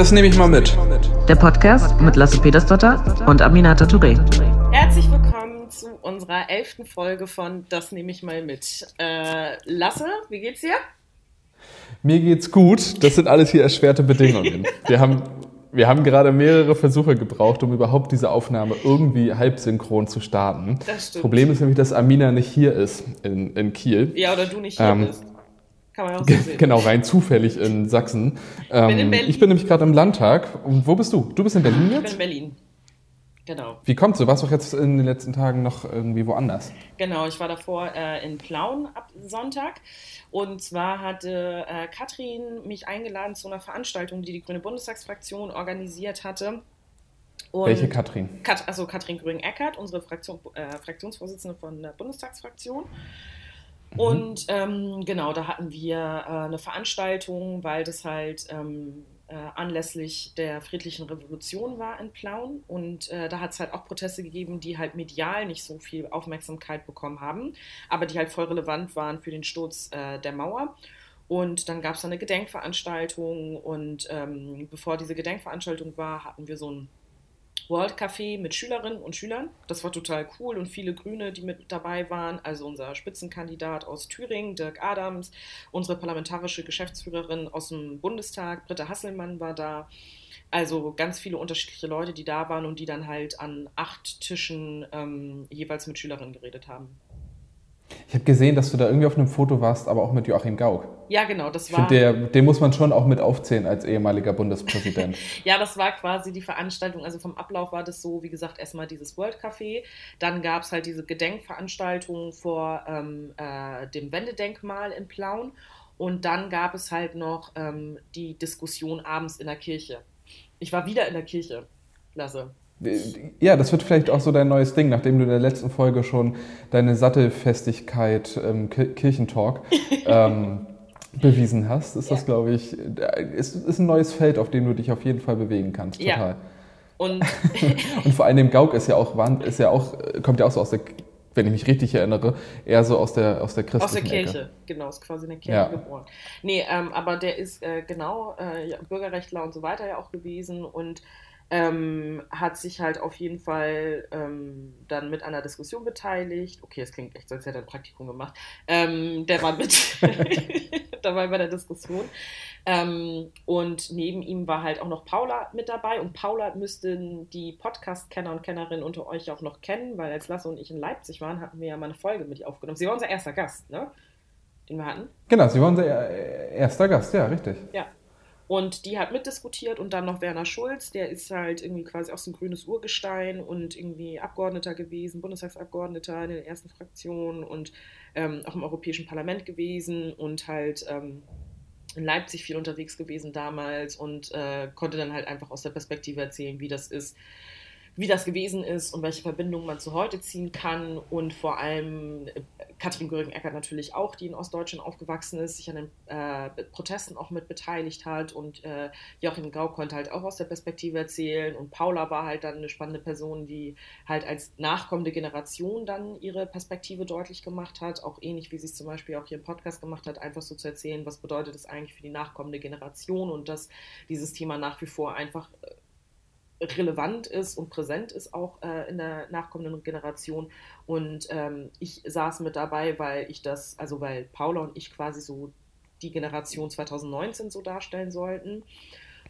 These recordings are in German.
Das nehme ich mal mit. Der Podcast mit Lasse Petersdotter und Aminata Touré. Herzlich willkommen zu unserer elften Folge von Das nehme ich mal mit. Äh, Lasse, wie geht's dir? Mir geht's gut. Das sind alles hier erschwerte Bedingungen. Wir haben, wir haben gerade mehrere Versuche gebraucht, um überhaupt diese Aufnahme irgendwie halbsynchron zu starten. Das stimmt. Problem ist nämlich, dass Amina nicht hier ist in, in Kiel. Ja, oder du nicht hier Ähm, bist. Kann man auch so sehen. Genau, rein zufällig in Sachsen. Ähm, bin in Berlin. ich bin nämlich gerade im Landtag. Und wo bist du? Du bist in Berlin Ich bin jetzt? in Berlin. Genau. Wie kommst du? Warst doch jetzt in den letzten Tagen noch irgendwie woanders? Genau, ich war davor äh, in Plauen ab Sonntag. Und zwar hatte äh, Katrin mich eingeladen zu einer Veranstaltung, die die Grüne Bundestagsfraktion organisiert hatte. Und Welche Katrin? Kat also Katrin Grüing-Eckert, unsere Fraktion, äh, Fraktionsvorsitzende von der Bundestagsfraktion. Und ähm, genau, da hatten wir äh, eine Veranstaltung, weil das halt ähm, äh, anlässlich der friedlichen Revolution war in Plauen. Und äh, da hat es halt auch Proteste gegeben, die halt medial nicht so viel Aufmerksamkeit bekommen haben, aber die halt voll relevant waren für den Sturz äh, der Mauer. Und dann gab es eine Gedenkveranstaltung und ähm, bevor diese Gedenkveranstaltung war, hatten wir so ein World Café mit Schülerinnen und Schülern. Das war total cool und viele Grüne, die mit dabei waren. Also unser Spitzenkandidat aus Thüringen, Dirk Adams, unsere parlamentarische Geschäftsführerin aus dem Bundestag, Britta Hasselmann war da. Also ganz viele unterschiedliche Leute, die da waren und die dann halt an acht Tischen ähm, jeweils mit Schülerinnen geredet haben. Ich habe gesehen, dass du da irgendwie auf einem Foto warst, aber auch mit Joachim Gauck. Ja, genau, das Ich war. finde, der, den muss man schon auch mit aufzählen als ehemaliger Bundespräsident. Ja, das war quasi die Veranstaltung. Also vom Ablauf war das so, wie gesagt, erstmal dieses World Café. Dann gab es halt diese Gedenkveranstaltung vor ähm, äh, dem Wendedenkmal in Plauen. Und dann gab es halt noch ähm, die Diskussion abends in der Kirche. Ich war wieder in der Kirche, Lasse. Ja, das wird vielleicht auch so dein neues Ding, nachdem du in der letzten Folge schon deine Sattelfestigkeit im Ki- Kirchentalk ähm, bewiesen hast. Ist das, Ja. glaube ich, ist, ist ein neues Feld, auf dem du dich auf jeden Fall bewegen kannst. Ja. Total. Und Und vor allem Gauck ist ja auch, ist ja auch, kommt ja auch so aus der, wenn ich mich richtig erinnere, eher so aus der, aus der aus der Kirche, Ecke. genau, ist quasi in der Kirche Ja. geboren. Nee, ähm, aber der ist äh, genau äh, ja, Bürgerrechtler und so weiter ja auch gewesen und ähm, hat sich halt auf jeden Fall ähm, dann mit einer Diskussion beteiligt. Okay, es klingt echt, so, als hätte er ein Praktikum gemacht. Ähm, der war mit dabei bei der Diskussion. Ähm, und neben ihm war halt auch noch Paula mit dabei. Und Paula müssten die Podcast-Kenner und Kennerinnen unter euch auch noch kennen, weil als Lasse und ich in Leipzig waren, hatten wir ja mal eine Folge mit ihr aufgenommen. Sie war unser erster Gast, ne? Den wir hatten. Genau, sie waren unser erster Gast, ja, richtig. Ja. Und die hat mitdiskutiert und dann noch Werner Schulz, der ist halt irgendwie quasi auch so ein grünes Urgestein und irgendwie Abgeordneter gewesen, Bundestagsabgeordneter in der ersten Fraktion und ähm, auch im Europäischen Parlament gewesen und halt ähm, in Leipzig viel unterwegs gewesen damals und äh, konnte dann halt einfach aus der Perspektive erzählen, wie das ist, wie das gewesen ist und welche Verbindungen man zu heute ziehen kann. Und vor allem äh, Katrin Göring-Eckert natürlich auch, die in Ostdeutschland aufgewachsen ist, sich an den äh, Protesten auch mit beteiligt hat und äh, Joachim Gauck konnte halt auch aus der Perspektive erzählen. Und Paula war halt dann eine spannende Person, die halt als nachkommende Generation dann ihre Perspektive deutlich gemacht hat, auch ähnlich wie sie es zum Beispiel auch hier im Podcast gemacht hat, einfach so zu erzählen, was bedeutet es eigentlich für die nachkommende Generation und dass dieses Thema nach wie vor einfach äh, relevant ist und präsent ist auch äh, in der nachkommenden Generation. Und ähm, ich saß mit dabei, weil ich das, also weil Paula und ich quasi so die Generation 2019 so darstellen sollten.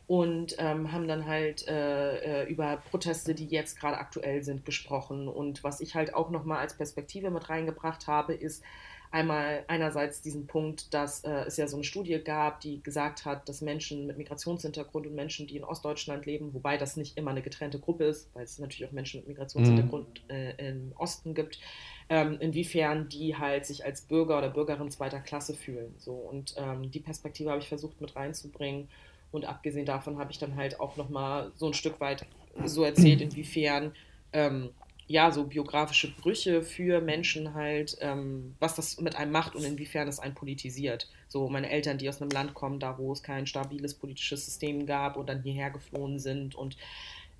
Und ähm, haben dann halt äh, äh, über Proteste, die jetzt gerade aktuell sind, gesprochen. Und was ich halt auch nochmal als Perspektive mit reingebracht habe, ist, einmal einerseits diesen Punkt, dass äh, es ja so eine Studie gab, die gesagt hat, dass Menschen mit Migrationshintergrund und Menschen, die in Ostdeutschland leben, wobei das nicht immer eine getrennte Gruppe ist, weil es natürlich auch Menschen mit Migrationshintergrund äh, im Osten gibt, ähm, inwiefern die halt sich als Bürger oder Bürgerin zweiter Klasse fühlen. So und ähm, die Perspektive habe ich versucht mit reinzubringen. Und abgesehen davon habe ich dann halt auch nochmal so ein Stück weit so erzählt, inwiefern ähm, ja, so biografische Brüche für Menschen halt, ähm, was das mit einem macht und inwiefern es einen politisiert. So meine Eltern, die aus einem Land kommen, da wo es kein stabiles politisches System gab und dann hierher geflohen sind und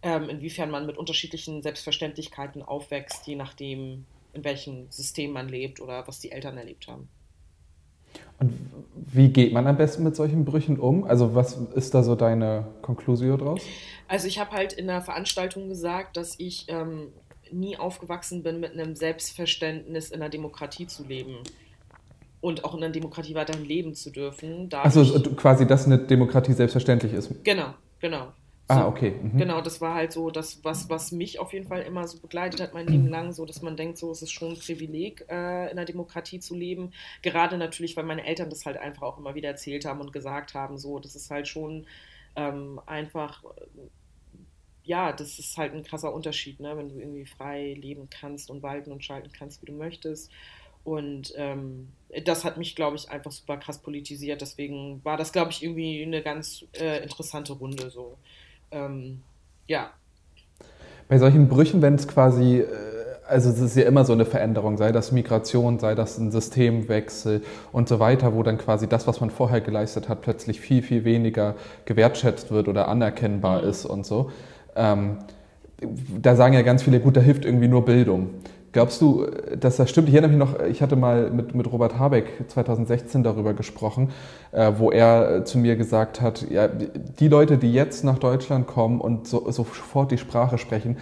ähm, inwiefern man mit unterschiedlichen Selbstverständlichkeiten aufwächst, je nachdem, in welchem System man lebt oder was die Eltern erlebt haben. Und wie geht man am besten mit solchen Brüchen um? Also was ist da so deine Konklusion draus? Also ich habe halt in der Veranstaltung gesagt, dass ich ähm, nie aufgewachsen bin mit einem Selbstverständnis in der Demokratie zu leben und auch in der Demokratie weiterhin leben zu dürfen. Also quasi, dass eine Demokratie selbstverständlich ist. Genau, genau. Ah, so, ah, okay. Mhm. Genau, das war halt so das, was, was mich auf jeden Fall immer so begleitet hat, mein Leben lang, so dass man denkt, so es ist schon ein Privileg, äh, in der Demokratie zu leben. Gerade natürlich, weil meine Eltern das halt einfach auch immer wieder erzählt haben und gesagt haben, so, das ist halt schon ähm, einfach, ja, das ist halt ein krasser Unterschied, ne, wenn du irgendwie frei leben kannst und walten und schalten kannst, wie du möchtest. Und ähm, das hat mich, glaube ich, einfach super krass politisiert. Deswegen war das, glaube ich, irgendwie eine ganz äh, interessante Runde so ähm, ja. Bei solchen Brüchen, wenn es quasi, äh, also es ist ja immer so eine Veränderung, sei das Migration, sei das ein Systemwechsel und so weiter, wo dann quasi das, was man vorher geleistet hat, plötzlich viel, viel weniger gewertschätzt wird oder anerkennbar mhm. ist und so. Ähm, da sagen ja ganz viele, gut, da hilft irgendwie nur Bildung. Glaubst du, dass das stimmt? Ich erinnere mich noch, ich hatte mal mit, mit Robert Habeck 2016 darüber gesprochen, äh, wo er zu mir gesagt hat, ja, die Leute, die jetzt nach Deutschland kommen und so, sofort die Sprache sprechen,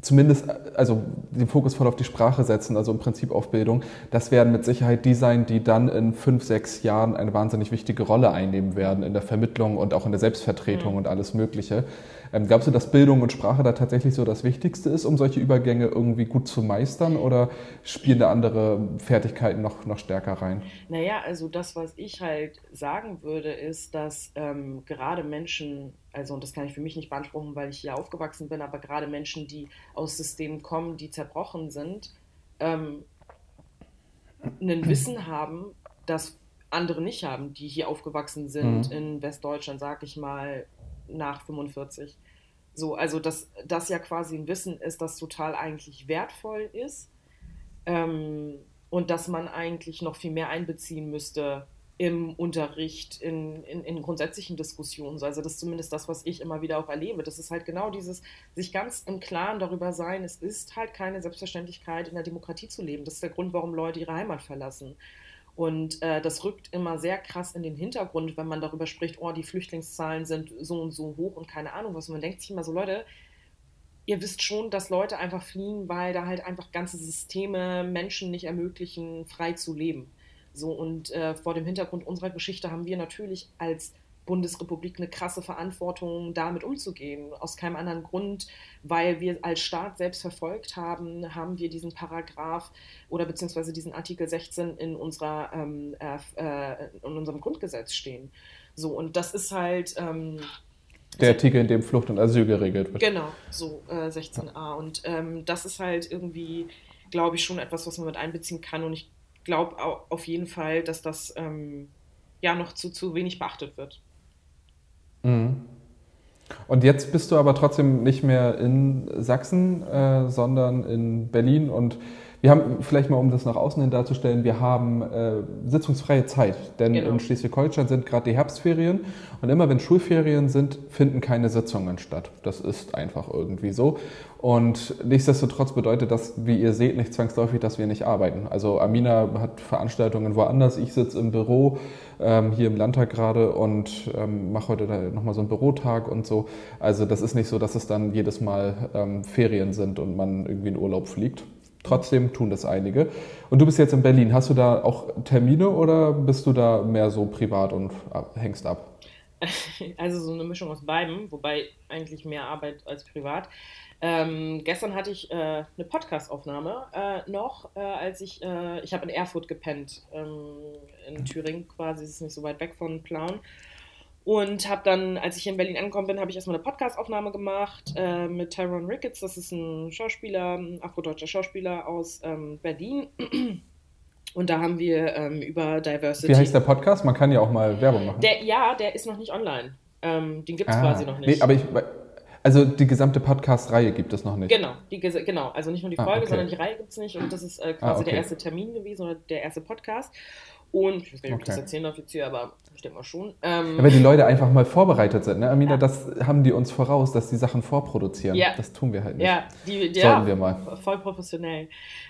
zumindest also den Fokus voll auf die Sprache setzen, also im Prinzip auf Bildung, das werden mit Sicherheit die sein, die dann in fünf, sechs Jahren eine wahnsinnig wichtige Rolle einnehmen werden in der Vermittlung und auch in der Selbstvertretung mhm. und alles Mögliche. Ähm, glaubst du, dass Bildung und Sprache da tatsächlich so das Wichtigste ist, um solche Übergänge irgendwie gut zu meistern oder spielen da andere Fertigkeiten noch, noch stärker rein? Naja, also das, was ich halt sagen würde, ist, dass ähm, gerade Menschen, also und das kann ich für mich nicht beanspruchen, weil ich hier aufgewachsen bin, aber gerade Menschen, die aus Systemen kommen, die zerbrochen sind, ähm, ein Wissen haben, das andere nicht haben, die hier aufgewachsen sind mhm. in Westdeutschland, sag ich mal, nach 45. So, also dass das ja quasi ein Wissen ist, das total eigentlich wertvoll ist ähm, und dass man eigentlich noch viel mehr einbeziehen müsste im Unterricht, in, in, in, grundsätzlichen Diskussionen. Also das ist zumindest das, was ich immer wieder auch erlebe. Das ist halt genau dieses, sich ganz im Klaren darüber sein, es ist halt keine Selbstverständlichkeit, in der Demokratie zu leben. Das ist der Grund, warum Leute ihre Heimat verlassen. Und äh, das rückt immer sehr krass in den Hintergrund, wenn man darüber spricht, oh, die Flüchtlingszahlen sind so und so hoch und keine Ahnung was. Und man denkt sich immer so, Leute, ihr wisst schon, dass Leute einfach fliehen, weil da halt einfach ganze Systeme Menschen nicht ermöglichen, frei zu leben. So und äh, vor dem Hintergrund unserer Geschichte haben wir natürlich als Bundesrepublik eine krasse Verantwortung, damit umzugehen. Aus keinem anderen Grund, weil wir als Staat selbst verfolgt haben, haben wir diesen Paragraph oder beziehungsweise diesen Artikel 16 in, unserer, ähm, äh, in unserem Grundgesetz stehen. So, und das ist halt. Ähm, der Artikel, in dem Flucht und Asyl geregelt wird. Genau, so äh, 16a. Und ähm, das ist halt irgendwie, glaube ich, schon etwas, was man mit einbeziehen kann. Und ich glaube auf jeden Fall, dass das ähm, ja noch zu, zu wenig beachtet wird. Mhm. Und jetzt bist du aber trotzdem nicht mehr in Sachsen, äh, sondern in Berlin und wir haben, vielleicht mal um das nach außen hin darzustellen, wir haben äh, sitzungsfreie Zeit, denn genau. in Schleswig-Holstein sind gerade die Herbstferien und immer wenn Schulferien sind, finden keine Sitzungen statt. Das ist einfach irgendwie so. Und nichtsdestotrotz bedeutet das, wie ihr seht, nicht zwangsläufig, dass wir nicht arbeiten. Also Amina hat Veranstaltungen woanders, ich sitze im Büro ähm, hier im Landtag gerade und ähm, mache heute nochmal so einen Bürotag und so. Also das ist nicht so, dass es dann jedes Mal ähm, Ferien sind und man irgendwie in Urlaub fliegt. Trotzdem tun das einige. Und du bist jetzt in Berlin. Hast du da auch Termine oder bist du da mehr so privat und hängst ab? Also so eine Mischung aus beiden, wobei eigentlich mehr Arbeit als privat. Ähm, gestern hatte ich äh, eine Podcast-Aufnahme äh, noch, äh, als ich, äh, ich habe in Erfurt gepennt, ähm, in Thüringen quasi, es ist nicht so weit weg von Plauen. Und habe dann, als ich in Berlin angekommen bin, habe ich erstmal eine Podcast-Aufnahme gemacht äh, mit Tyrone Ricketts. Das ist ein Schauspieler, ein afrodeutscher Schauspieler aus ähm, Berlin. Und da haben wir ähm, über Diversity. Wie heißt der Podcast? Man kann ja auch mal Werbung machen. Der, ja, der ist noch nicht online. Ähm, den gibt es ah, quasi noch nicht. Nee, aber ich, also die gesamte Podcast-Reihe gibt es noch nicht. Genau, die, genau. Also nicht nur die ah, Folge, ah, okay. sondern die Reihe gibt es nicht. Und das ist äh, quasi ah, okay. der erste Termin gewesen oder der erste Podcast. Und ich weiß gar nicht, ob ich das erzählen darf jetzt hier, aber ich denke mal schon. Ähm, ja, wenn die Leute einfach mal vorbereitet sind, ne? Amina, ja. das haben die uns voraus, dass die Sachen vorproduzieren. Ja. Das tun wir halt nicht. Ja, die, die Sollten wir mal. Voll professionell.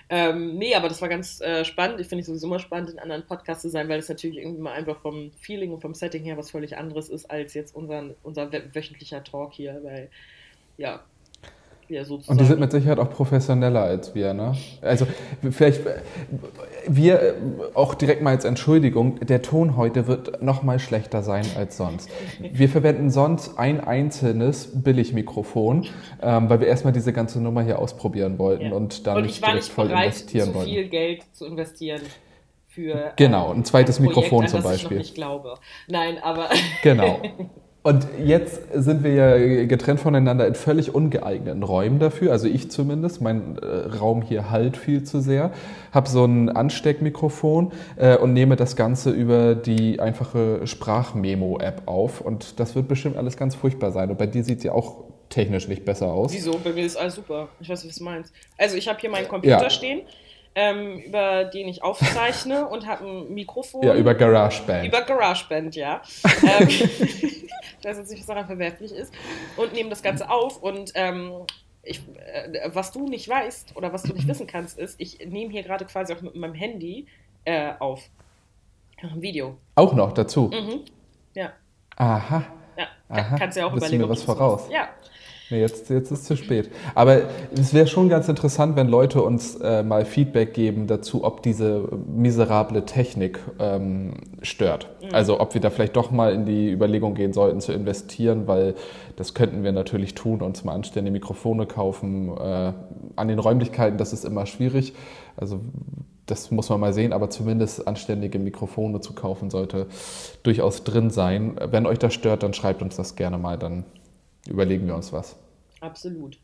Ähm, nee, aber das war ganz äh, spannend. Ich finde es sowieso immer spannend, in anderen Podcasts zu sein, weil es natürlich irgendwie mal einfach vom Feeling und vom Setting her was völlig anderes ist als jetzt unser, unser wöchentlicher Talk hier, weil ja, ja, Und die sind mit Sicherheit auch professioneller als wir, ne? Also vielleicht wir auch direkt mal als Entschuldigung, der Ton heute wird noch mal schlechter sein als sonst. Wir verwenden sonst ein einzelnes Billigmikrofon, ähm, weil wir erstmal diese ganze Nummer hier ausprobieren wollten ja. und dann und nicht direkt nicht voll bereit, investieren so wollten. viel Geld zu investieren für genau ein zweites ein Projekt, Mikrofon zum Beispiel. Ich noch nicht glaube. Nein, aber genau. Und jetzt sind wir ja getrennt voneinander in völlig ungeeigneten Räumen dafür. Also ich zumindest. Mein äh, Raum hier halt viel zu sehr. Habe so ein Ansteckmikrofon äh, und nehme das Ganze über die einfache Sprachmemo-App auf. Und das wird bestimmt alles ganz furchtbar sein. Und bei dir sieht es ja auch technisch nicht besser aus. Wieso? Bei mir ist alles super. Ich weiß, was du meinst. Also ich habe hier meinen Computer ja. stehen ähm, über den ich aufzeichne und habe ein Mikrofon. Ja, über GarageBand. Über GarageBand, ja. ähm, ich weiß jetzt nicht, was daran verwerflich ist. Und nehme das Ganze auf und ähm, ich, äh, was du nicht weißt oder was du nicht wissen kannst, ist, ich nehme hier gerade quasi auch mit meinem Handy äh, auf. Ein Video. Auch noch dazu? Mhm. Ja. Aha. Ja, Aha. kannst ja auch Wissen überlegen. mir was voraus. Ja. Nee, jetzt, jetzt ist es zu spät. Aber es wäre schon ganz interessant, wenn Leute uns äh, mal Feedback geben dazu, ob diese miserable Technik ähm, stört. Mhm. Also ob wir da vielleicht doch mal in die Überlegung gehen sollten zu investieren, weil das könnten wir natürlich tun, uns mal anständige Mikrofone kaufen. Äh, an den Räumlichkeiten, das ist immer schwierig. Also das muss man mal sehen, aber zumindest anständige Mikrofone zu kaufen sollte durchaus drin sein. Wenn euch das stört, dann schreibt uns das gerne mal, dann überlegen wir uns was. Absolut.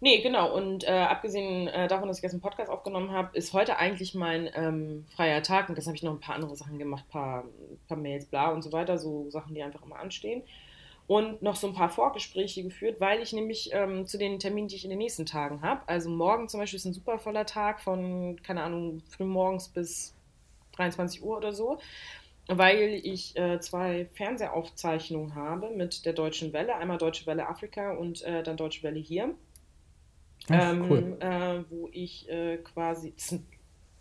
Nee, genau. Und äh, abgesehen äh, davon, dass ich jetzt einen Podcast aufgenommen habe, ist heute eigentlich mein ähm, freier Tag. Und das habe ich noch ein paar andere Sachen gemacht, paar, paar Mails, bla und so weiter, so Sachen, die einfach immer anstehen. Und noch so ein paar Vorgespräche geführt, weil ich nämlich ähm, zu den Terminen, die ich in den nächsten Tagen habe, also morgen zum Beispiel ist ein super voller Tag von, keine Ahnung, frühmorgens bis 23 Uhr oder so weil ich äh, zwei Fernsehaufzeichnungen habe mit der Deutschen Welle, einmal Deutsche Welle Afrika und äh, dann Deutsche Welle hier. Ach, ähm, cool. äh, wo ich äh, quasi,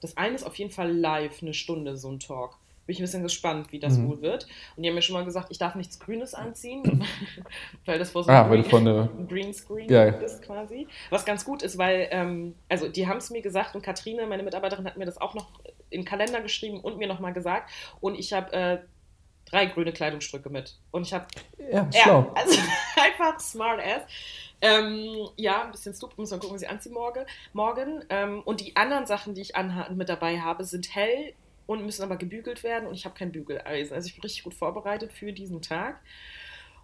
das eine ist auf jeden Fall live, eine Stunde, so ein Talk. Bin ich ein bisschen gespannt, wie das mhm. wohl wird. Und die haben mir schon mal gesagt, ich darf nichts Grünes anziehen, weil das vor so ah, einem Green, Greenscreen ja, ist quasi. Was ganz gut ist, weil, ähm, also die haben es mir gesagt und Katrine, meine Mitarbeiterin, hat mir das auch noch in den Kalender geschrieben und mir nochmal gesagt. Und ich habe äh, drei grüne Kleidungsstücke mit. Und ich habe. Ja, schlau. Ja, also einfach smart ass. Ähm, ja, ein bisschen stupid, muss man gucken, wie sie anziehen morgen. morgen. Ähm, und die anderen Sachen, die ich mit dabei habe, sind hell und müssen aber gebügelt werden und ich habe kein Bügeleisen. Also ich bin richtig gut vorbereitet für diesen Tag.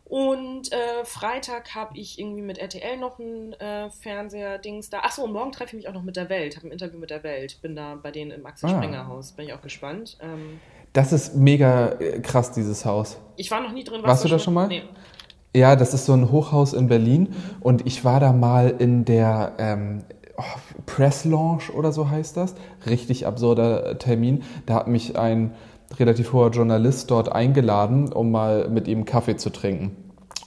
Und äh, Freitag habe ich irgendwie mit RTL noch ein äh, Fernseher-Dings da. Achso, morgen treffe ich mich auch noch mit der Welt. Habe ein Interview mit der Welt. Bin da bei denen im Axel ah. Springer Haus. Bin ich auch gespannt. Ähm, das ist mega äh, krass, dieses Haus. Ich war noch nie drin. Warst, Warst du da schon mal? Nee. Ja, das ist so ein Hochhaus in Berlin und ich war da mal in der ähm, oh, Press Launch oder so heißt das. Richtig absurder Termin. Da hat mich ein relativ hoher Journalist dort eingeladen, um mal mit ihm Kaffee zu trinken.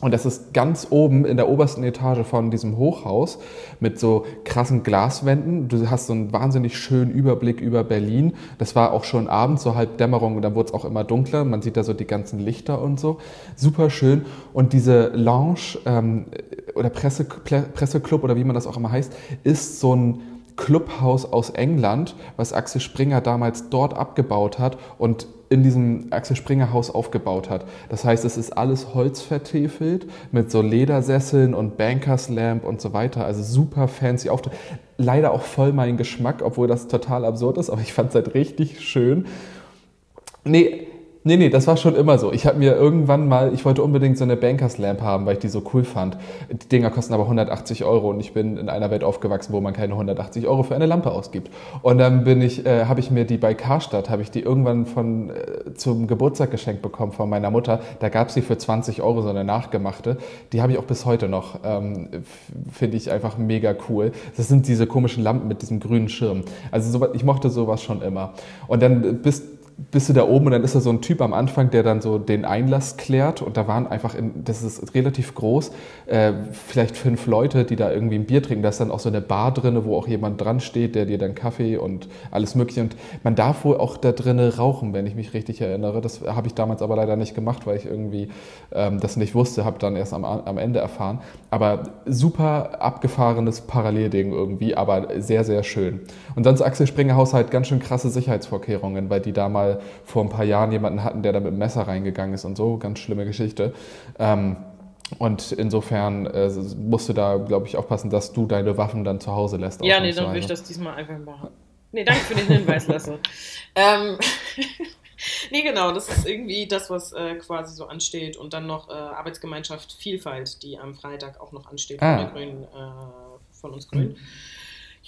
Und das ist ganz oben in der obersten Etage von diesem Hochhaus mit so krassen Glaswänden. Du hast so einen wahnsinnig schönen Überblick über Berlin. Das war auch schon abends, so halb Dämmerung, und dann wurde es auch immer dunkler. Man sieht da so die ganzen Lichter und so. Super schön. Und diese Lounge ähm, oder Presse, Presseclub oder wie man das auch immer heißt, ist so ein Clubhaus aus England, was Axel Springer damals dort abgebaut hat und in diesem Axel Springer Haus aufgebaut hat. Das heißt, es ist alles holzvertäfelt mit so Ledersesseln und Bankers Lamp und so weiter. Also super fancy Auftritt. Leider auch voll mein Geschmack, obwohl das total absurd ist, aber ich fand es halt richtig schön. Nee, Nee, nee, das war schon immer so. Ich habe mir irgendwann mal, ich wollte unbedingt so eine Bankers Lamp haben, weil ich die so cool fand. Die Dinger kosten aber 180 Euro und ich bin in einer Welt aufgewachsen, wo man keine 180 Euro für eine Lampe ausgibt. Und dann bin ich, äh, habe ich mir die bei Karstadt, habe ich die irgendwann von äh, zum Geburtstag geschenkt bekommen von meiner Mutter. Da gab sie für 20 Euro so eine nachgemachte. Die habe ich auch bis heute noch. Ähm, Finde ich einfach mega cool. Das sind diese komischen Lampen mit diesem grünen Schirm. Also so, ich mochte sowas schon immer. Und dann bist bist du da oben und dann ist da so ein Typ am Anfang, der dann so den Einlass klärt und da waren einfach, in, das ist relativ groß, äh, vielleicht fünf Leute, die da irgendwie ein Bier trinken. Da ist dann auch so eine Bar drin, wo auch jemand dran steht, der dir dann Kaffee und alles mögliche und man darf wohl auch da drinnen rauchen, wenn ich mich richtig erinnere. Das habe ich damals aber leider nicht gemacht, weil ich irgendwie ähm, das nicht wusste, habe dann erst am, am Ende erfahren. Aber super abgefahrenes Parallelding irgendwie, aber sehr, sehr schön. Und sonst Axel Springer Haushalt ganz schön krasse Sicherheitsvorkehrungen, weil die da mal vor ein paar Jahren jemanden hatten, der da mit dem Messer reingegangen ist und so. Ganz schlimme Geschichte. Ähm, und insofern äh, musst du da, glaube ich, aufpassen, dass du deine Waffen dann zu Hause lässt. Ja, nee, dann würde ich das diesmal einfach machen. Nee, danke für den Hinweis, Lasse. ähm, nee, genau, das ist irgendwie das, was äh, quasi so ansteht. Und dann noch äh, Arbeitsgemeinschaft Vielfalt, die am Freitag auch noch ansteht ah. von, Grünen, äh, von uns Grünen. Mhm.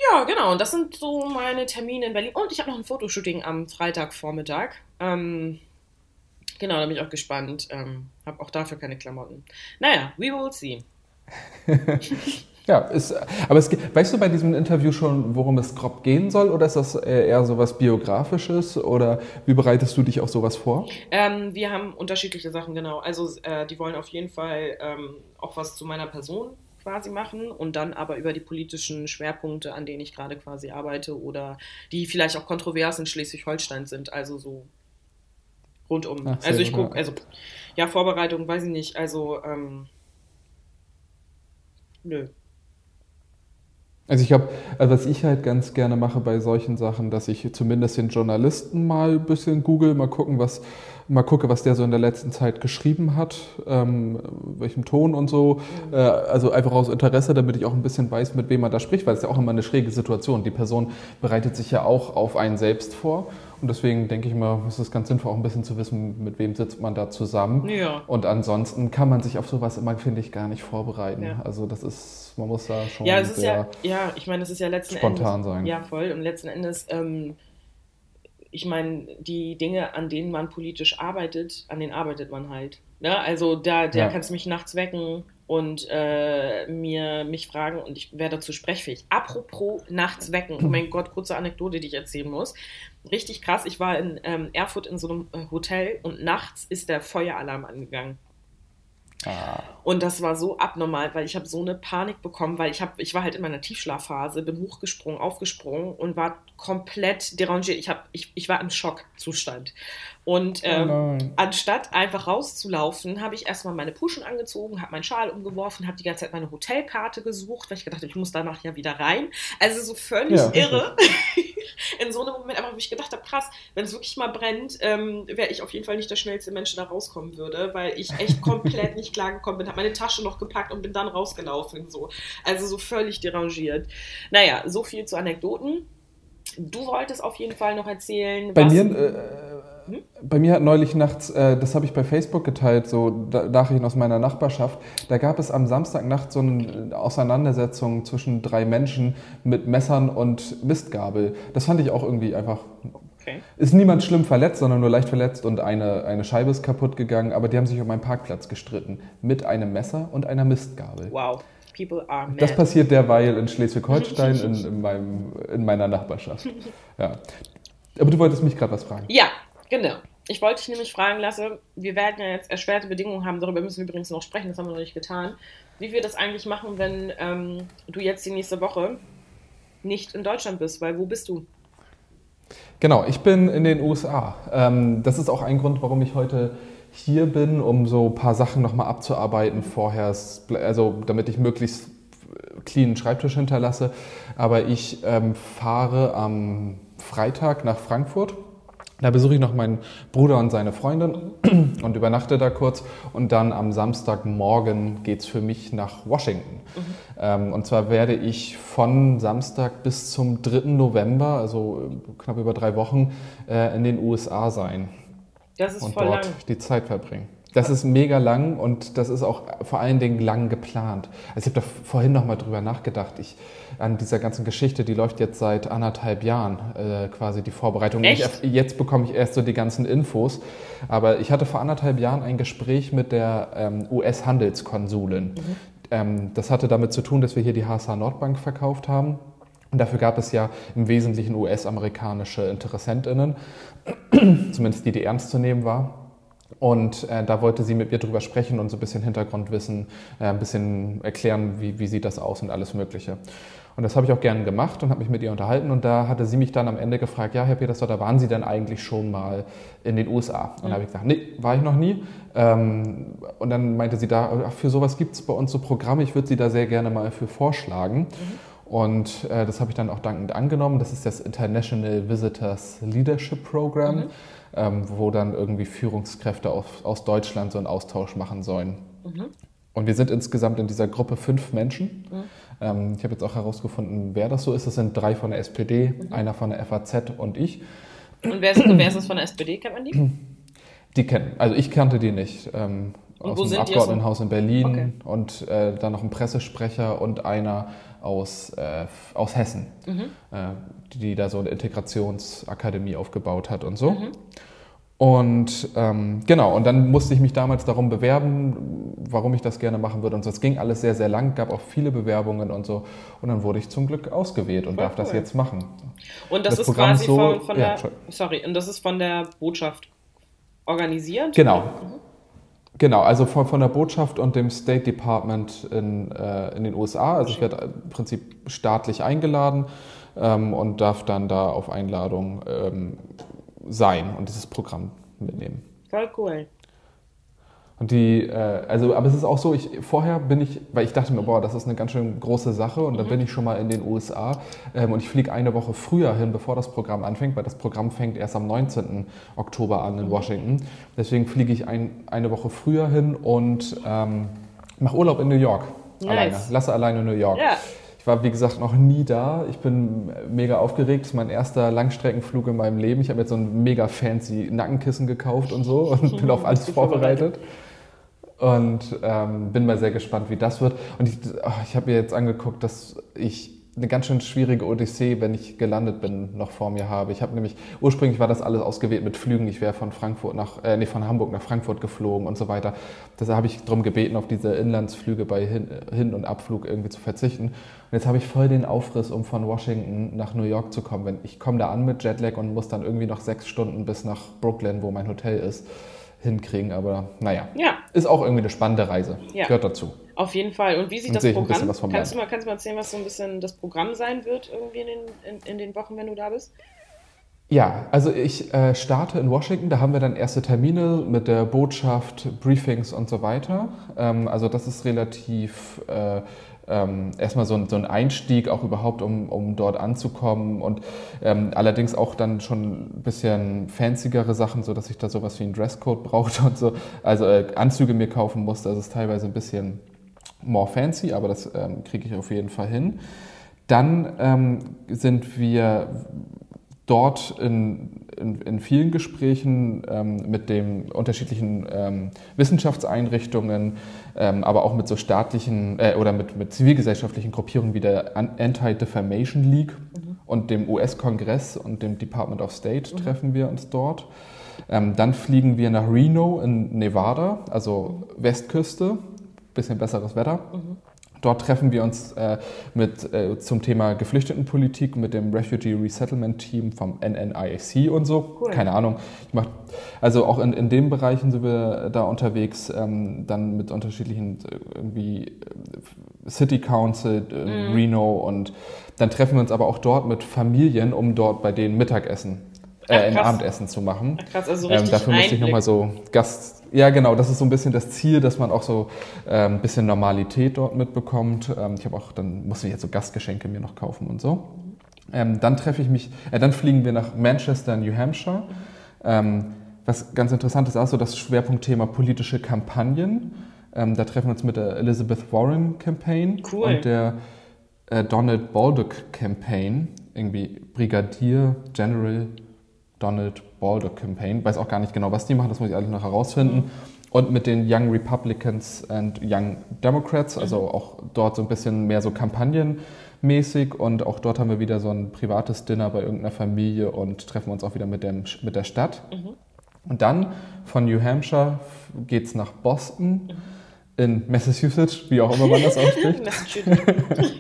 Ja, genau. Und das sind so meine Termine in Berlin. Und ich habe noch ein Fotoshooting am Freitagvormittag. Ähm, genau, da bin ich auch gespannt. Ähm, habe auch dafür keine Klamotten. Naja, we will see. ja, ist, aber es, weißt du bei diesem Interview schon, worum es grob gehen soll? Oder ist das eher so was Biografisches? Oder wie bereitest du dich auf sowas vor? Ähm, wir haben unterschiedliche Sachen, genau. Also, äh, die wollen auf jeden Fall ähm, auch was zu meiner Person quasi machen und dann aber über die politischen Schwerpunkte, an denen ich gerade quasi arbeite oder die vielleicht auch kontrovers in Schleswig-Holstein sind, also so rundum. Ach, also ich gucke, also ja, Vorbereitung, weiß ich nicht, also ähm, nö. Also ich glaube, also was ich halt ganz gerne mache bei solchen Sachen, dass ich zumindest den Journalisten mal ein bisschen google, mal gucken, was, mal gucke, was der so in der letzten Zeit geschrieben hat, ähm, welchem Ton und so. Äh, also einfach aus Interesse, damit ich auch ein bisschen weiß, mit wem man da spricht, weil es ja auch immer eine schräge Situation. Die Person bereitet sich ja auch auf einen selbst vor. Und deswegen denke ich mal, ist es ganz sinnvoll, auch ein bisschen zu wissen, mit wem sitzt man da zusammen. Ja. Und ansonsten kann man sich auf sowas immer, finde ich, gar nicht vorbereiten. Ja. Also das ist, man muss da schon ja, es ist ja, ja, ich meine, es ist ja letzten spontan Endes, sein. Ja, voll. Und letzten Endes, ähm, ich meine, die Dinge, an denen man politisch arbeitet, an denen arbeitet man halt. Ne? Also da, da ja. kannst du mich nachts wecken und äh, mir mich fragen und ich wäre dazu sprechfähig. Apropos nachts wecken, oh mein Gott, kurze Anekdote, die ich erzählen muss. Richtig krass, ich war in ähm, Erfurt in so einem äh, Hotel und nachts ist der Feueralarm angegangen. Ah. Und das war so abnormal, weil ich habe so eine Panik bekommen, weil ich, hab, ich war halt in meiner Tiefschlafphase, bin hochgesprungen, aufgesprungen und war komplett derangiert. Ich, hab, ich, ich war im Schockzustand. Und oh ähm, oh anstatt einfach rauszulaufen, habe ich erstmal meine Puschen angezogen, habe meinen Schal umgeworfen, habe die ganze Zeit meine Hotelkarte gesucht, weil ich gedacht habe, ich muss danach ja wieder rein. Also so völlig ja, irre. in so einem Moment einfach, wo ich gedacht habe, krass, wenn es wirklich mal brennt, ähm, wäre ich auf jeden Fall nicht der schnellste Mensch, der da rauskommen würde, weil ich echt komplett nicht klargekommen bin, habe meine Tasche noch gepackt und bin dann rausgelaufen. So. Also so völlig derangiert. Naja, so viel zu Anekdoten. Du wolltest auf jeden Fall noch erzählen. Bei mir, äh, hm? bei mir hat neulich nachts, äh, das habe ich bei Facebook geteilt, so Nachrichten aus meiner Nachbarschaft. Da gab es am Samstagnacht so eine Auseinandersetzung zwischen drei Menschen mit Messern und Mistgabel. Das fand ich auch irgendwie einfach. Okay. Ist niemand schlimm verletzt, sondern nur leicht verletzt und eine, eine Scheibe ist kaputt gegangen, aber die haben sich um einen Parkplatz gestritten. Mit einem Messer und einer Mistgabel. Wow. People are mad. Das passiert derweil in Schleswig-Holstein in, in, in meiner Nachbarschaft. Ja. Aber du wolltest mich gerade was fragen. Ja, genau. Ich wollte dich nämlich fragen lassen, wir werden ja jetzt erschwerte Bedingungen haben, darüber müssen wir übrigens noch sprechen, das haben wir noch nicht getan, wie wir das eigentlich machen, wenn ähm, du jetzt die nächste Woche nicht in Deutschland bist, weil wo bist du? Genau, ich bin in den USA. Ähm, das ist auch ein Grund, warum ich heute hier bin, um so ein paar Sachen nochmal abzuarbeiten vorher, also damit ich möglichst clean Schreibtisch hinterlasse. Aber ich ähm, fahre am Freitag nach Frankfurt. Da besuche ich noch meinen Bruder und seine Freundin und übernachte da kurz. Und dann am Samstagmorgen geht es für mich nach Washington. Mhm. Ähm, und zwar werde ich von Samstag bis zum 3. November, also knapp über drei Wochen, äh, in den USA sein. Das ist und voll dort lang. die Zeit verbringen. Das ist mega lang und das ist auch vor allen Dingen lang geplant. Also ich habe da vorhin noch mal drüber nachgedacht. Ich, an dieser ganzen Geschichte, die läuft jetzt seit anderthalb Jahren äh, quasi die Vorbereitung. Echt? Ich, jetzt bekomme ich erst so die ganzen Infos. Aber ich hatte vor anderthalb Jahren ein Gespräch mit der ähm, US-Handelskonsulin. Mhm. Ähm, das hatte damit zu tun, dass wir hier die HSH Nordbank verkauft haben Und dafür gab es ja im Wesentlichen US-amerikanische InteressentInnen, zumindest die, die ernst zu nehmen war. Und äh, da wollte sie mit mir drüber sprechen und so ein bisschen Hintergrundwissen, äh, ein bisschen erklären, wie, wie sieht das aus und alles Mögliche. Und das habe ich auch gerne gemacht und habe mich mit ihr unterhalten. Und da hatte sie mich dann am Ende gefragt, ja, Herr Petersdotter, waren Sie denn eigentlich schon mal in den USA? Und da habe ich gesagt, nee, war ich noch nie. Ähm, und dann meinte sie da, für sowas gibt es bei uns so Programme, ich würde Sie da sehr gerne mal für vorschlagen. Mhm. Und äh, das habe ich dann auch dankend angenommen. Das ist das International Visitors Leadership Program. Mhm ähm, wo dann irgendwie Führungskräfte aus, aus Deutschland so einen Austausch machen sollen. Mhm. Und wir sind insgesamt in dieser Gruppe fünf Menschen. Mhm. Ähm, ich habe jetzt auch herausgefunden, wer das so ist. Das sind drei von der SPD, mhm. einer von der FAZ und ich. Und wer ist, wer ist das von der SPD? Kennt man die? Die kennen, also ich kannte die nicht. Ähm, aus dem Abgeordnetenhaus so? in Berlin okay. und äh, dann noch ein Pressesprecher und einer aus, äh, aus Hessen, mhm. äh, die da so eine Integrationsakademie aufgebaut hat und so. Mhm. Und ähm, genau, und dann musste ich mich damals darum bewerben, warum ich das gerne machen würde. Und so. Es ging alles sehr, sehr lang, gab auch viele Bewerbungen und so. Und dann wurde ich zum Glück ausgewählt und Voll darf cool. das jetzt machen. Und das, das ist Programm quasi so, von, von ja, der, sorry, und das ist von der Botschaft organisiert? Genau. Genau, also von, von der Botschaft und dem State Department in, äh, in den USA. Also ich werde im Prinzip staatlich eingeladen ähm, und darf dann da auf Einladung ähm, sein und dieses Programm mitnehmen. Voll cool. Und die, äh, also, aber es ist auch so, ich, vorher bin ich, weil ich dachte mir, boah, das ist eine ganz schön große Sache und mhm. dann bin ich schon mal in den USA ähm, und ich fliege eine Woche früher hin, bevor das Programm anfängt, weil das Programm fängt erst am 19. Oktober an in mhm. Washington. Deswegen fliege ich ein, eine Woche früher hin und ähm, mache Urlaub in New York. Nice. Alleine. Lasse alleine New York. Ja. Ich war, wie gesagt, noch nie da. Ich bin mega aufgeregt. Das ist mein erster Langstreckenflug in meinem Leben. Ich habe jetzt so ein mega fancy Nackenkissen gekauft und so und bin auf alles vorbereitet und ähm, bin mal sehr gespannt, wie das wird. Und ich, oh, ich habe mir jetzt angeguckt, dass ich eine ganz schön schwierige Odyssee, wenn ich gelandet bin, noch vor mir habe. Ich habe nämlich, ursprünglich war das alles ausgewählt mit Flügen. Ich wäre von Frankfurt nach, äh, nee, von Hamburg nach Frankfurt geflogen und so weiter. Deshalb habe ich darum gebeten, auf diese Inlandsflüge bei Hin-, Hin und Abflug irgendwie zu verzichten. Und jetzt habe ich voll den Aufriss, um von Washington nach New York zu kommen. Wenn ich komme da an mit Jetlag und muss dann irgendwie noch sechs Stunden bis nach Brooklyn, wo mein Hotel ist hinkriegen. Aber naja, ja. ist auch irgendwie eine spannende Reise. Ja. Gehört dazu. Auf jeden Fall. Und wie sieht das Programm? Kannst du, mal, kannst du mal erzählen, was so ein bisschen das Programm sein wird irgendwie in den, in, in den Wochen, wenn du da bist? Ja, also ich äh, starte in Washington, da haben wir dann erste Termine mit der Botschaft, Briefings und so weiter. Ähm, also das ist relativ äh, ähm, erstmal so ein, so ein, Einstieg auch überhaupt, um, um dort anzukommen und ähm, allerdings auch dann schon ein bisschen fanzigere Sachen, so dass ich da sowas wie einen Dresscode brauchte und so, also äh, Anzüge mir kaufen musste. Das ist teilweise ein bisschen more fancy, aber das ähm, kriege ich auf jeden Fall hin. Dann ähm, sind wir dort in, in, in vielen Gesprächen ähm, mit den unterschiedlichen ähm, Wissenschaftseinrichtungen, ähm, aber auch mit so staatlichen äh, oder mit, mit zivilgesellschaftlichen Gruppierungen wie der Anti-Defamation League mhm. und dem US-Kongress und dem Department of State mhm. treffen wir uns dort. Ähm, dann fliegen wir nach Reno in Nevada, also Westküste, bisschen besseres Wetter. Mhm. Dort treffen wir uns äh, mit, äh, zum Thema Geflüchtetenpolitik mit dem Refugee Resettlement Team vom NNIAC und so. Cool. Keine Ahnung. Ich mach, also auch in, in den Bereichen sind wir da unterwegs, ähm, dann mit unterschiedlichen äh, irgendwie äh, City Council, äh, mm. Reno und dann treffen wir uns aber auch dort mit Familien, um dort bei denen Mittagessen äh, ein Abendessen zu machen. Ach, krass, also ähm, dafür musste ich nochmal so Gast. Ja, genau, das ist so ein bisschen das Ziel, dass man auch so äh, ein bisschen Normalität dort mitbekommt. Ähm, ich habe auch, dann musste ich jetzt so Gastgeschenke mir noch kaufen und so. Ähm, dann treffe ich mich, äh, dann fliegen wir nach Manchester, New Hampshire. Ähm, was ganz interessant ist, auch so das Schwerpunktthema politische Kampagnen. Ähm, da treffen wir uns mit der Elizabeth Warren Campaign cool. und der äh, Donald Baldock Campaign, irgendwie Brigadier General Donald Baldock Campaign. Weiß auch gar nicht genau, was die machen, das muss ich alles noch herausfinden. Und mit den Young Republicans and Young Democrats, also mhm. auch dort so ein bisschen mehr so kampagnenmäßig. Und auch dort haben wir wieder so ein privates Dinner bei irgendeiner Familie und treffen uns auch wieder mit, dem, mit der Stadt. Mhm. Und dann von New Hampshire geht es nach Boston. Mhm in Massachusetts, wie auch immer man das ausspricht. Massachusetts.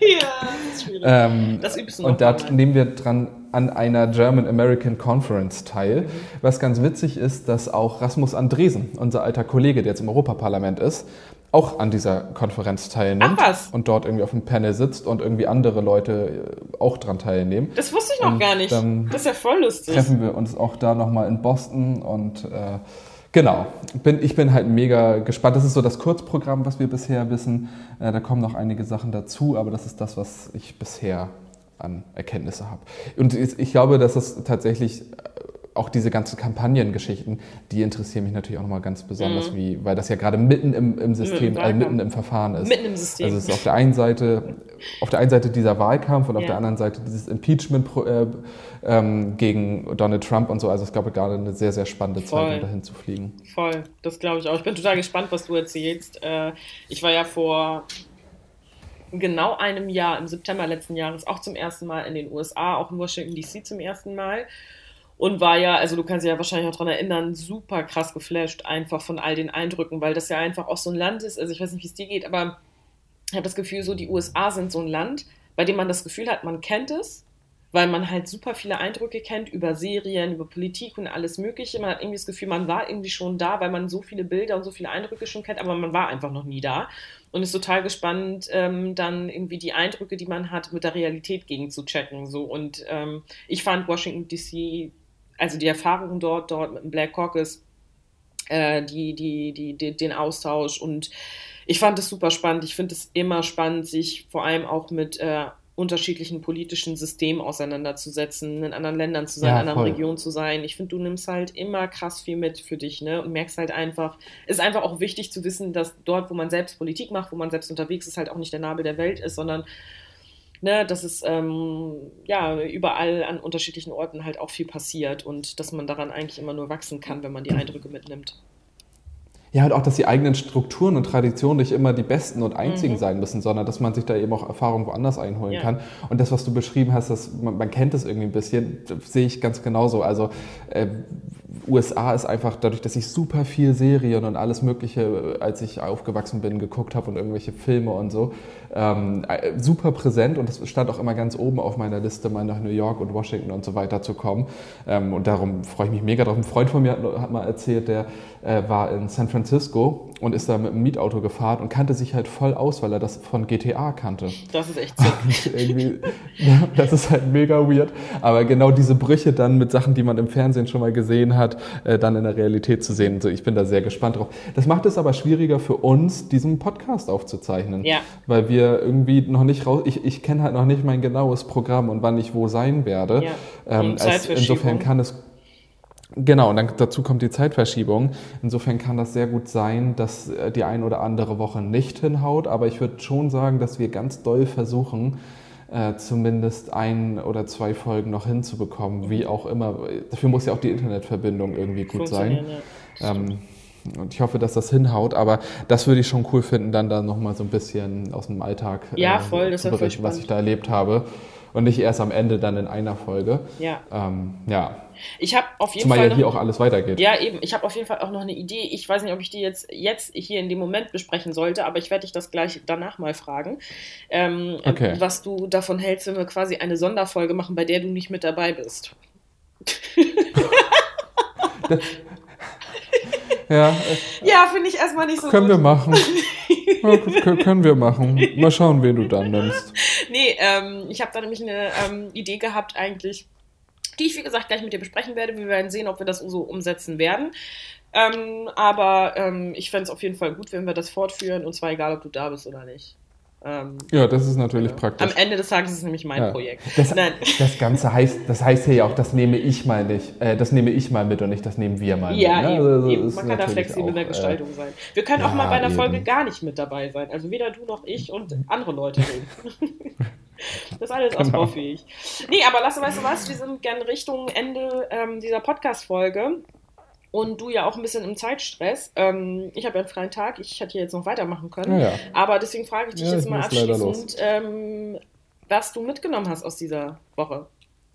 ja, das ist schwierig. Ähm, das übst du noch und da nehmen wir dran an einer German American Conference teil. Was ganz witzig ist, dass auch Rasmus Andresen, unser alter Kollege, der jetzt im Europaparlament ist, auch an dieser Konferenz teilnimmt Ach was. und dort irgendwie auf dem Panel sitzt und irgendwie andere Leute äh, auch dran teilnehmen. Das wusste ich noch Und gar nicht. Das ist ja voll lustig. Treffen wir uns auch da nochmal in Boston und äh, genau, bin, ich bin halt mega gespannt. Das ist so das Kurzprogramm, was wir bisher wissen. Äh, da kommen noch einige Sachen dazu, aber das ist das, was ich bisher an Erkenntnisse habe. Und ich glaube, dass das tatsächlich äh, auch diese ganzen Kampagnengeschichten, die interessieren mich natürlich auch nochmal ganz besonders, wie, weil das ja gerade mitten im, im System, Mhm. Mitten im also mitten im Verfahren ist. Mitten im System. Also es ist auf der einen Seite, auf der einen Seite dieser Wahlkampf und auf Ja. der anderen Seite dieses Impeachment äh, ähm, gegen Donald Trump und so. Also es gab gerade eine sehr, sehr spannende Zeit, Voll. um dahin zu fliegen. Voll, das glaube ich auch. Ich bin total gespannt, was du erzählst. Äh, ich war ja vor genau einem Jahr, im September letzten Jahres, auch zum ersten Mal in den USA, auch in Washington DC zum ersten Mal. Und war ja, also du kannst dich ja wahrscheinlich auch daran erinnern, super krass geflasht einfach von all den Eindrücken, weil das ja einfach auch so ein Land ist. Also ich weiß nicht, wie es dir geht, aber ich habe das Gefühl, so die USA sind so ein Land, bei dem man das Gefühl hat, man kennt es, weil man halt super viele Eindrücke kennt über Serien, über Politik und alles Mögliche. Man hat irgendwie das Gefühl, man war irgendwie schon da, weil man so viele Bilder und so viele Eindrücke schon kennt, aber man war einfach noch nie da. Und ist total gespannt, ähm, dann irgendwie die Eindrücke, die man hat, mit der Realität gegen zu checken. So. Und ähm, ich fand Washington DC, also die Erfahrungen dort, dort mit dem Black Caucus, äh, die, die, die, die, den Austausch und ich fand es super spannend. Ich finde es immer spannend, sich vor allem auch mit äh, unterschiedlichen politischen Systemen auseinanderzusetzen, in anderen Ländern zu sein, Ja, in anderen voll. Regionen zu sein. Ich finde, du nimmst halt immer krass viel mit für dich, ne? Und merkst halt einfach, ist einfach auch wichtig zu wissen, dass dort, wo man selbst Politik macht, wo man selbst unterwegs ist, halt auch nicht der Nabel der Welt ist, sondern ne, dass es ähm, ja überall an unterschiedlichen Orten halt auch viel passiert und dass man daran eigentlich immer nur wachsen kann, wenn man die Eindrücke mitnimmt. Ja, und auch, dass die eigenen Strukturen und Traditionen nicht immer die besten und einzigen Mhm. sein müssen, sondern dass man sich da eben auch Erfahrungen woanders einholen Ja. kann. Und das, was du beschrieben hast, das, man, man kennt es irgendwie ein bisschen, sehe ich ganz genauso. Also äh, USA ist einfach dadurch, dass ich super viel Serien und alles Mögliche, äh, als ich aufgewachsen bin, geguckt habe und irgendwelche Filme und so, ähm, äh, super präsent und das stand auch immer ganz oben auf meiner Liste, mal nach New York und Washington und so weiter zu kommen. Ähm, und darum freue ich mich mega drauf. Ein Freund von mir hat, hat mal erzählt, der äh, war in San Francisco und ist da mit einem Mietauto gefahren und kannte sich halt voll aus, weil er das von GTA kannte. Das ist echt sick. Das ist halt mega weird. Aber genau diese Brüche dann mit Sachen, die man im Fernsehen schon mal gesehen hat, äh, dann in der Realität zu sehen. So, ich bin da sehr gespannt drauf. Das macht es aber schwieriger für uns, diesen Podcast aufzuzeichnen. Ja. Weil wir irgendwie noch nicht raus, ich, ich kenne halt noch nicht mein genaues Programm und wann ich wo sein werde. Ja. Ähm, als, insofern kann es Genau, und dann dazu kommt die Zeitverschiebung. Insofern kann das sehr gut sein, dass äh, die ein oder andere Woche nicht hinhaut, aber ich würde schon sagen, dass wir ganz doll versuchen, äh, zumindest ein oder zwei Folgen noch hinzubekommen, wie auch immer. Dafür muss ja auch die Internetverbindung irgendwie gut sein. Ja. Ähm, und ich hoffe, dass das hinhaut, aber das würde ich schon cool finden, dann da nochmal so ein bisschen aus dem Alltag äh, Ja, voll, zu berichten, was ich da erlebt habe. Und nicht erst am Ende dann in einer Folge. Ja. Ähm, ja, Ich habe auf jeden zumal Fall. ja hier auch alles weitergeht. ja, eben. Ich habe auf jeden Fall auch noch eine Idee. Ich weiß nicht, ob ich die jetzt, jetzt hier in dem Moment besprechen sollte, aber ich werde dich das gleich danach mal fragen. Ähm, Okay. Was du davon hältst, wenn wir quasi eine Sonderfolge machen, bei der du nicht mit dabei bist. Ja, Ja, finde ich erstmal nicht so können gut. wir machen. Ja, können wir machen. Mal schauen, wen du dann nimmst. Nee, ähm, ich habe da nämlich eine ähm, Idee gehabt eigentlich, die ich wie gesagt gleich mit dir besprechen werde. Wir werden sehen, ob wir das so umsetzen werden. Ähm, aber ähm, ich fände es auf jeden Fall gut, wenn wir das fortführen und zwar egal, ob du da bist oder nicht. Ähm, Ja, das ist natürlich praktisch. am Ende des Tages ist es nämlich mein Ja. Projekt. Das, Nein. das Ganze heißt, das heißt hier ja auch, das nehme ich mal nicht, äh, das nehme ich mal mit und nicht, das nehmen wir mal Ja, mit. ne? eben, Also, man kann da flexibel in der auch, äh, Gestaltung sein. Wir können auch ja, mal bei einer eben. Folge gar nicht mit dabei sein. Also weder du noch ich und andere Leute reden. das ist alles Genau. ausbaufähig. Nee, aber lass, weißt du was, wir sind gern Richtung Ende ähm, dieser Podcast-Folge. Und du ja auch ein bisschen im Zeitstress. Ähm, ich habe ja einen freien Tag, ich hätte hier jetzt noch weitermachen können. Ja. Aber deswegen frage ich dich Ja, jetzt mal abschließend, ähm, was du mitgenommen hast aus dieser Woche.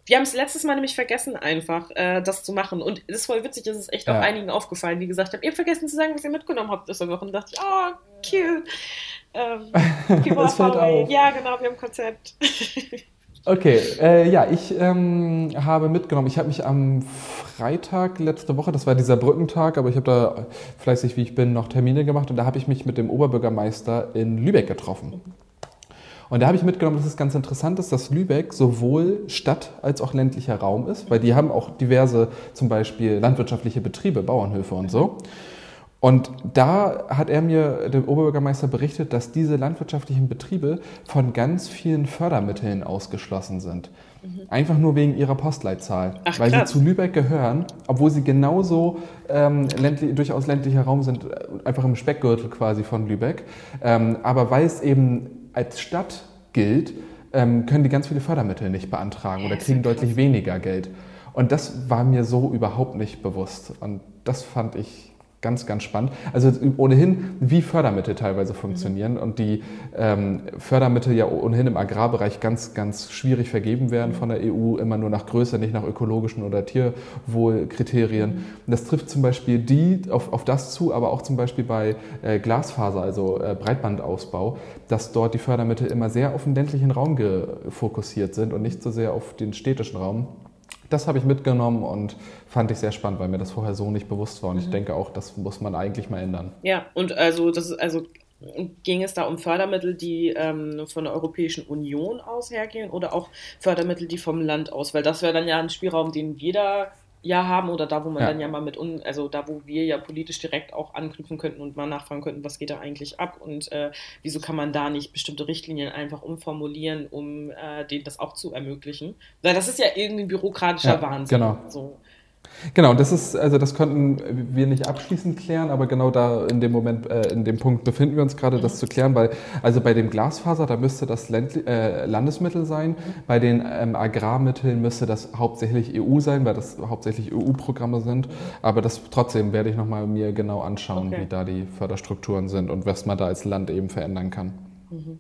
Wir haben es letztes Mal nämlich vergessen, einfach äh, das zu machen. Und es ist voll witzig, es ist echt Ja. auch einigen aufgefallen, die gesagt haben, ihr habt vergessen zu sagen, was ihr mitgenommen habt aus der Woche. Und dachte ich, oh, Cute. Ähm, es fällt auf. Ja, genau, wir haben ein Konzept. Okay, äh, ja, ich ähm, habe mitgenommen, ich habe mich am Freitag letzte Woche, das war dieser Brückentag, aber ich habe da fleißig, wie ich bin, noch Termine gemacht und da habe ich mich mit dem Oberbürgermeister in Lübeck getroffen. Und da habe ich mitgenommen, dass es ganz interessant ist, dass Lübeck sowohl Stadt als auch ländlicher Raum ist, weil die haben auch diverse, zum Beispiel landwirtschaftliche Betriebe, Bauernhöfe und so. Und da hat er mir, der Oberbürgermeister, berichtet, dass diese landwirtschaftlichen Betriebe von ganz vielen Fördermitteln ausgeschlossen sind. Mhm. Einfach nur wegen ihrer Postleitzahl. Ach, weil krass. sie zu Lübeck gehören, obwohl sie genauso ähm, ländlich, durchaus ländlicher Raum sind, äh, einfach im Speckgürtel quasi von Lübeck. Ähm, aber weil es eben als Stadt gilt, ähm, können die ganz viele Fördermittel nicht beantragen oder kriegen deutlich weniger Geld. Und das war mir so überhaupt nicht bewusst. Und das fand ich ganz, ganz spannend. Also ohnehin, wie Fördermittel teilweise funktionieren mhm. und die ähm, Fördermittel ja ohnehin im Agrarbereich ganz, ganz schwierig vergeben werden mhm. von der EU, immer nur nach Größe, nicht nach ökologischen oder Tierwohlkriterien. Mhm. Das trifft zum Beispiel die auf, auf das zu, aber auch zum Beispiel bei äh, Glasfaser, also äh, Breitbandausbau, dass dort die Fördermittel immer sehr auf den ländlichen Raum fokussiert sind und nicht so sehr auf den städtischen Raum. Das habe ich mitgenommen und fand ich sehr spannend, weil mir das vorher so nicht bewusst war. Und mhm. ich denke auch, das muss man eigentlich mal ändern. Ja, und also das ist also ging es da um Fördermittel, die ähm, von der Europäischen Union aus hergehen oder auch Fördermittel, die vom Land aus? Weil das wäre dann ja ein Spielraum, den jeder ja haben oder da, wo man ja. dann ja mal mit, un, also da, wo wir ja politisch direkt auch anknüpfen könnten und mal nachfragen könnten, was geht da eigentlich ab und äh, wieso kann man da nicht bestimmte Richtlinien einfach umformulieren, um äh, denen das auch zu ermöglichen. Weil das ist ja irgendwie bürokratischer ja, Wahnsinn. Genau. So. Genau, das ist, also das konnten wir nicht abschließend klären, aber genau da in dem Moment, äh, in dem Punkt befinden wir uns gerade, das zu klären, weil also bei dem Glasfaser, da müsste das Länd äh, Landesmittel sein, bei den ähm, Agrarmitteln müsste das hauptsächlich EU sein, weil das hauptsächlich EU-Programme sind, aber das trotzdem werde ich nochmal mir genau anschauen, okay. wie da die Förderstrukturen sind und was man da als Land eben verändern kann. Mhm.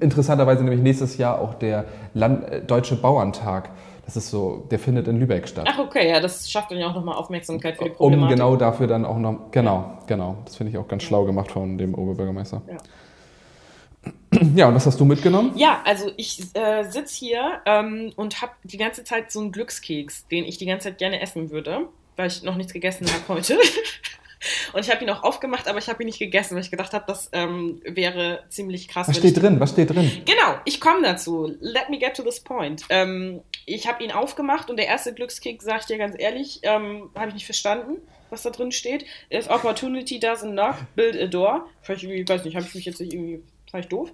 Interessanterweise nämlich nächstes Jahr auch der Land, äh, Deutsche Bauerntag. Das ist so, der findet in Lübeck statt. Ach, okay, ja, das schafft dann ja auch nochmal Aufmerksamkeit für die Problematik. Um genau dafür dann auch noch, genau, genau. Das finde ich auch ganz schlau gemacht von dem Oberbürgermeister. Ja. Ja, und was hast du mitgenommen? Ja, also ich äh, sitze hier ähm, und habe die ganze Zeit so einen Glückskeks, den ich die ganze Zeit gerne essen würde, weil ich noch nichts gegessen habe heute. Und ich habe ihn auch aufgemacht, aber ich habe ihn nicht gegessen, weil ich gedacht habe, das ähm, wäre ziemlich krass. Was steht drin? Was steht drin? Genau, ich komme dazu. Let me get to this point. Ähm, ich habe ihn aufgemacht und der erste Glückskick, sage ich dir ganz ehrlich, ähm, habe ich nicht verstanden, was da drin steht. If opportunity doesn't knock, build a door. Vielleicht, ich weiß nicht, habe ich mich jetzt nicht irgendwie, ich doof.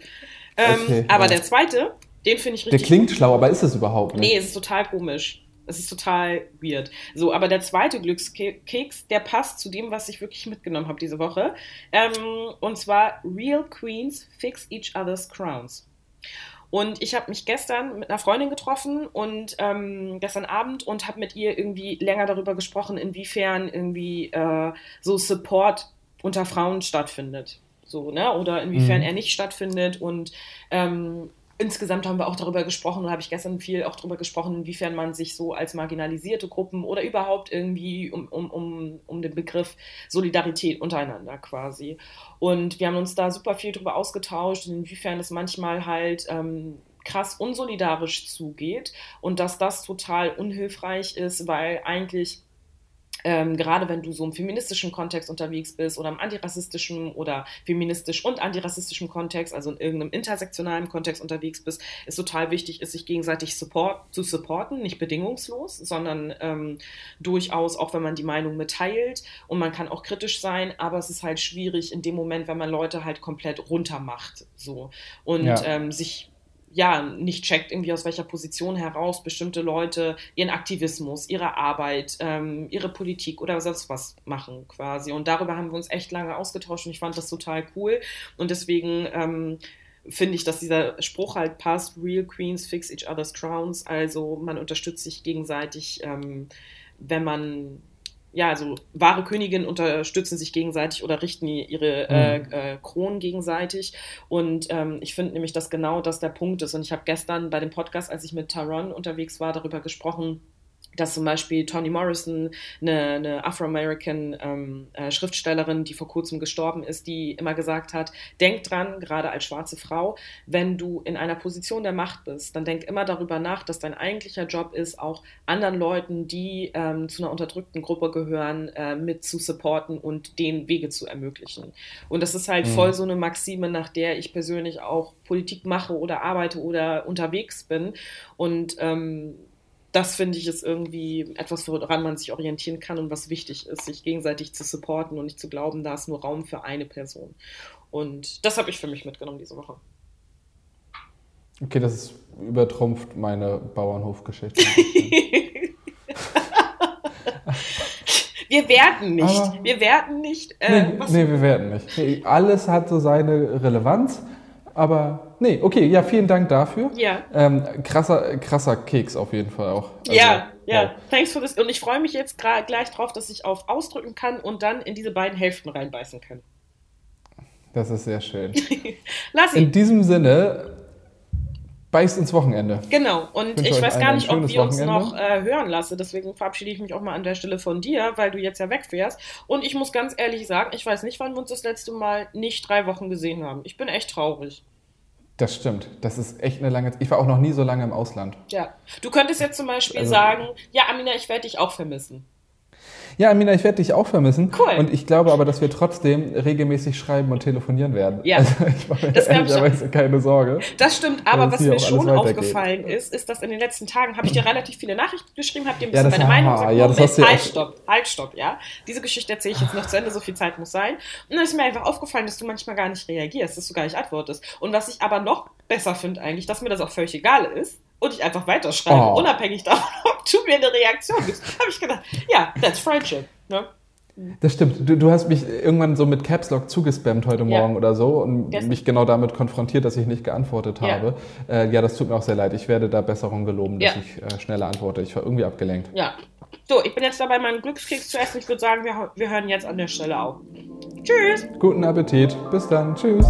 Ähm, okay, aber ja. der zweite, den finde ich richtig. Der klingt gut. schlau, aber ist es überhaupt nicht? Nee, es ist total komisch. Es ist total weird. So, aber der zweite Glückskeks, der passt zu dem, was ich wirklich mitgenommen habe diese Woche. Ähm, und zwar Real Queens Fix Each Other's Crowns. Und ich habe mich gestern mit einer Freundin getroffen und ähm, gestern Abend und habe mit ihr irgendwie länger darüber gesprochen, inwiefern irgendwie äh, so Support unter Frauen stattfindet. So, ne? Oder inwiefern mhm. er nicht stattfindet und ähm, insgesamt haben wir auch darüber gesprochen, und habe ich gestern viel auch darüber gesprochen, inwiefern man sich so als marginalisierte Gruppen oder überhaupt irgendwie um, um, um, um den Begriff Solidarität untereinander quasi. Und wir haben uns da super viel darüber ausgetauscht, inwiefern es manchmal halt ähm, krass unsolidarisch zugeht und dass das total unhilfreich ist, weil eigentlich ähm, gerade wenn du so im feministischen Kontext unterwegs bist oder im antirassistischen oder feministisch und antirassistischen Kontext, also in irgendeinem intersektionalen Kontext unterwegs bist, ist total wichtig, ist sich gegenseitig support, zu supporten, nicht bedingungslos, sondern ähm, durchaus auch, wenn man die Meinung mitteilt und man kann auch kritisch sein, aber es ist halt schwierig in dem Moment, wenn man Leute halt komplett runtermacht, so und ja. ähm, sich ja, nicht checkt, irgendwie aus welcher Position heraus bestimmte Leute ihren Aktivismus, ihre Arbeit, ähm, ihre Politik oder sonst was machen quasi. Und darüber haben wir uns echt lange ausgetauscht und ich fand das total cool. Und deswegen ähm, finde ich, dass dieser Spruch halt passt, Real Queens fix each other's crowns. Also man unterstützt sich gegenseitig, ähm, wenn man ja, also wahre Königinnen unterstützen sich gegenseitig oder richten ihre äh, mhm. äh, Kronen gegenseitig. Und ähm, ich finde nämlich, dass genau das der Punkt ist. Und ich habe gestern bei dem Podcast, als ich mit Taron unterwegs war, darüber gesprochen, dass zum Beispiel Toni Morrison, eine, eine Afro-American ähm, äh, Schriftstellerin, die vor kurzem gestorben ist, die immer gesagt hat, denk dran, gerade als schwarze Frau, wenn du in einer Position der Macht bist, dann denk immer darüber nach, dass dein eigentlicher Job ist, auch anderen Leuten, die ähm, zu einer unterdrückten Gruppe gehören, äh, mit zu supporten und denen Wege zu ermöglichen. Und das ist halt mhm. voll so eine Maxime, nach der ich persönlich auch Politik mache oder arbeite oder unterwegs bin. Und ähm, das finde ich ist irgendwie etwas, woran man sich orientieren kann und was wichtig ist, sich gegenseitig zu supporten und nicht zu glauben, da ist nur Raum für eine Person. Und das habe ich für mich mitgenommen diese Woche. Okay, das ist übertrumpft meine Bauernhofgeschichte. wir werden nicht. Aber wir werden nicht. Äh, nee, nee, wir werden nicht. Alles hat so seine Relevanz. Aber nee, okay, ja, vielen Dank dafür. Ja. Ähm, krasser, krasser Keks auf jeden Fall auch. Also, ja, ja. Wow. Thanks for this. Und ich freue mich jetzt gleich drauf, dass ich auf ausdrücken kann und dann in diese beiden Hälften reinbeißen kann. Das ist sehr schön. Lass ihn. In diesem Sinne, beißt ins Wochenende. Genau, und ich, ich weiß gar nicht, ob wir uns Wochenende. noch äh, hören lassen. Deswegen verabschiede ich mich auch mal an der Stelle von dir, weil du jetzt ja wegfährst. Und ich muss ganz ehrlich sagen, ich weiß nicht, wann wir uns das letzte Mal nicht drei Wochen gesehen haben. Ich bin echt traurig. Das stimmt. Das ist echt eine lange Zeit. Ich war auch noch nie so lange im Ausland. Ja. Du könntest jetzt zum Beispiel also, sagen, ja, Amina, ich werde dich auch vermissen. Ja, Amina, ich werde dich auch vermissen. Cool. Und ich glaube aber, dass wir trotzdem regelmäßig schreiben und telefonieren werden. Ja. Also ich mache mir das ehrlicherweise keine Sorge. Das stimmt, aber was mir schon aufgefallen ist, ist, dass in den letzten Tagen habe ich dir relativ viele Nachrichten geschrieben, habe dir ein bisschen ja, meine Meinung gesagt. Ja, das hast du halt, stopp, halt, stopp, ja. Diese Geschichte erzähle ich jetzt noch zu Ende, so viel Zeit muss sein. Und dann ist mir einfach aufgefallen, dass du manchmal gar nicht reagierst, dass du gar nicht antwortest. Und was ich aber noch besser finde eigentlich, dass mir das auch völlig egal ist, und ich einfach weiterschreibe, oh. unabhängig davon, ob du mir eine Reaktion gibst, habe ich gedacht, ja, that's friendship. Ne? Das stimmt. Du, du, hast mich irgendwann so mit Caps Lock zugespammt heute Morgen ja. oder so und yes. mich genau damit konfrontiert, dass ich nicht geantwortet habe. Ja. Äh, ja, das tut mir auch sehr leid. Ich werde da Besserung geloben, dass ja. ich äh, schneller antworte. Ich war irgendwie abgelenkt. Ja. So, ich bin jetzt dabei, meinen Glückskeks zu essen. Ich würde sagen, wir, wir hören jetzt an der Stelle auf. Tschüss. Guten Appetit. Bis dann. Tschüss.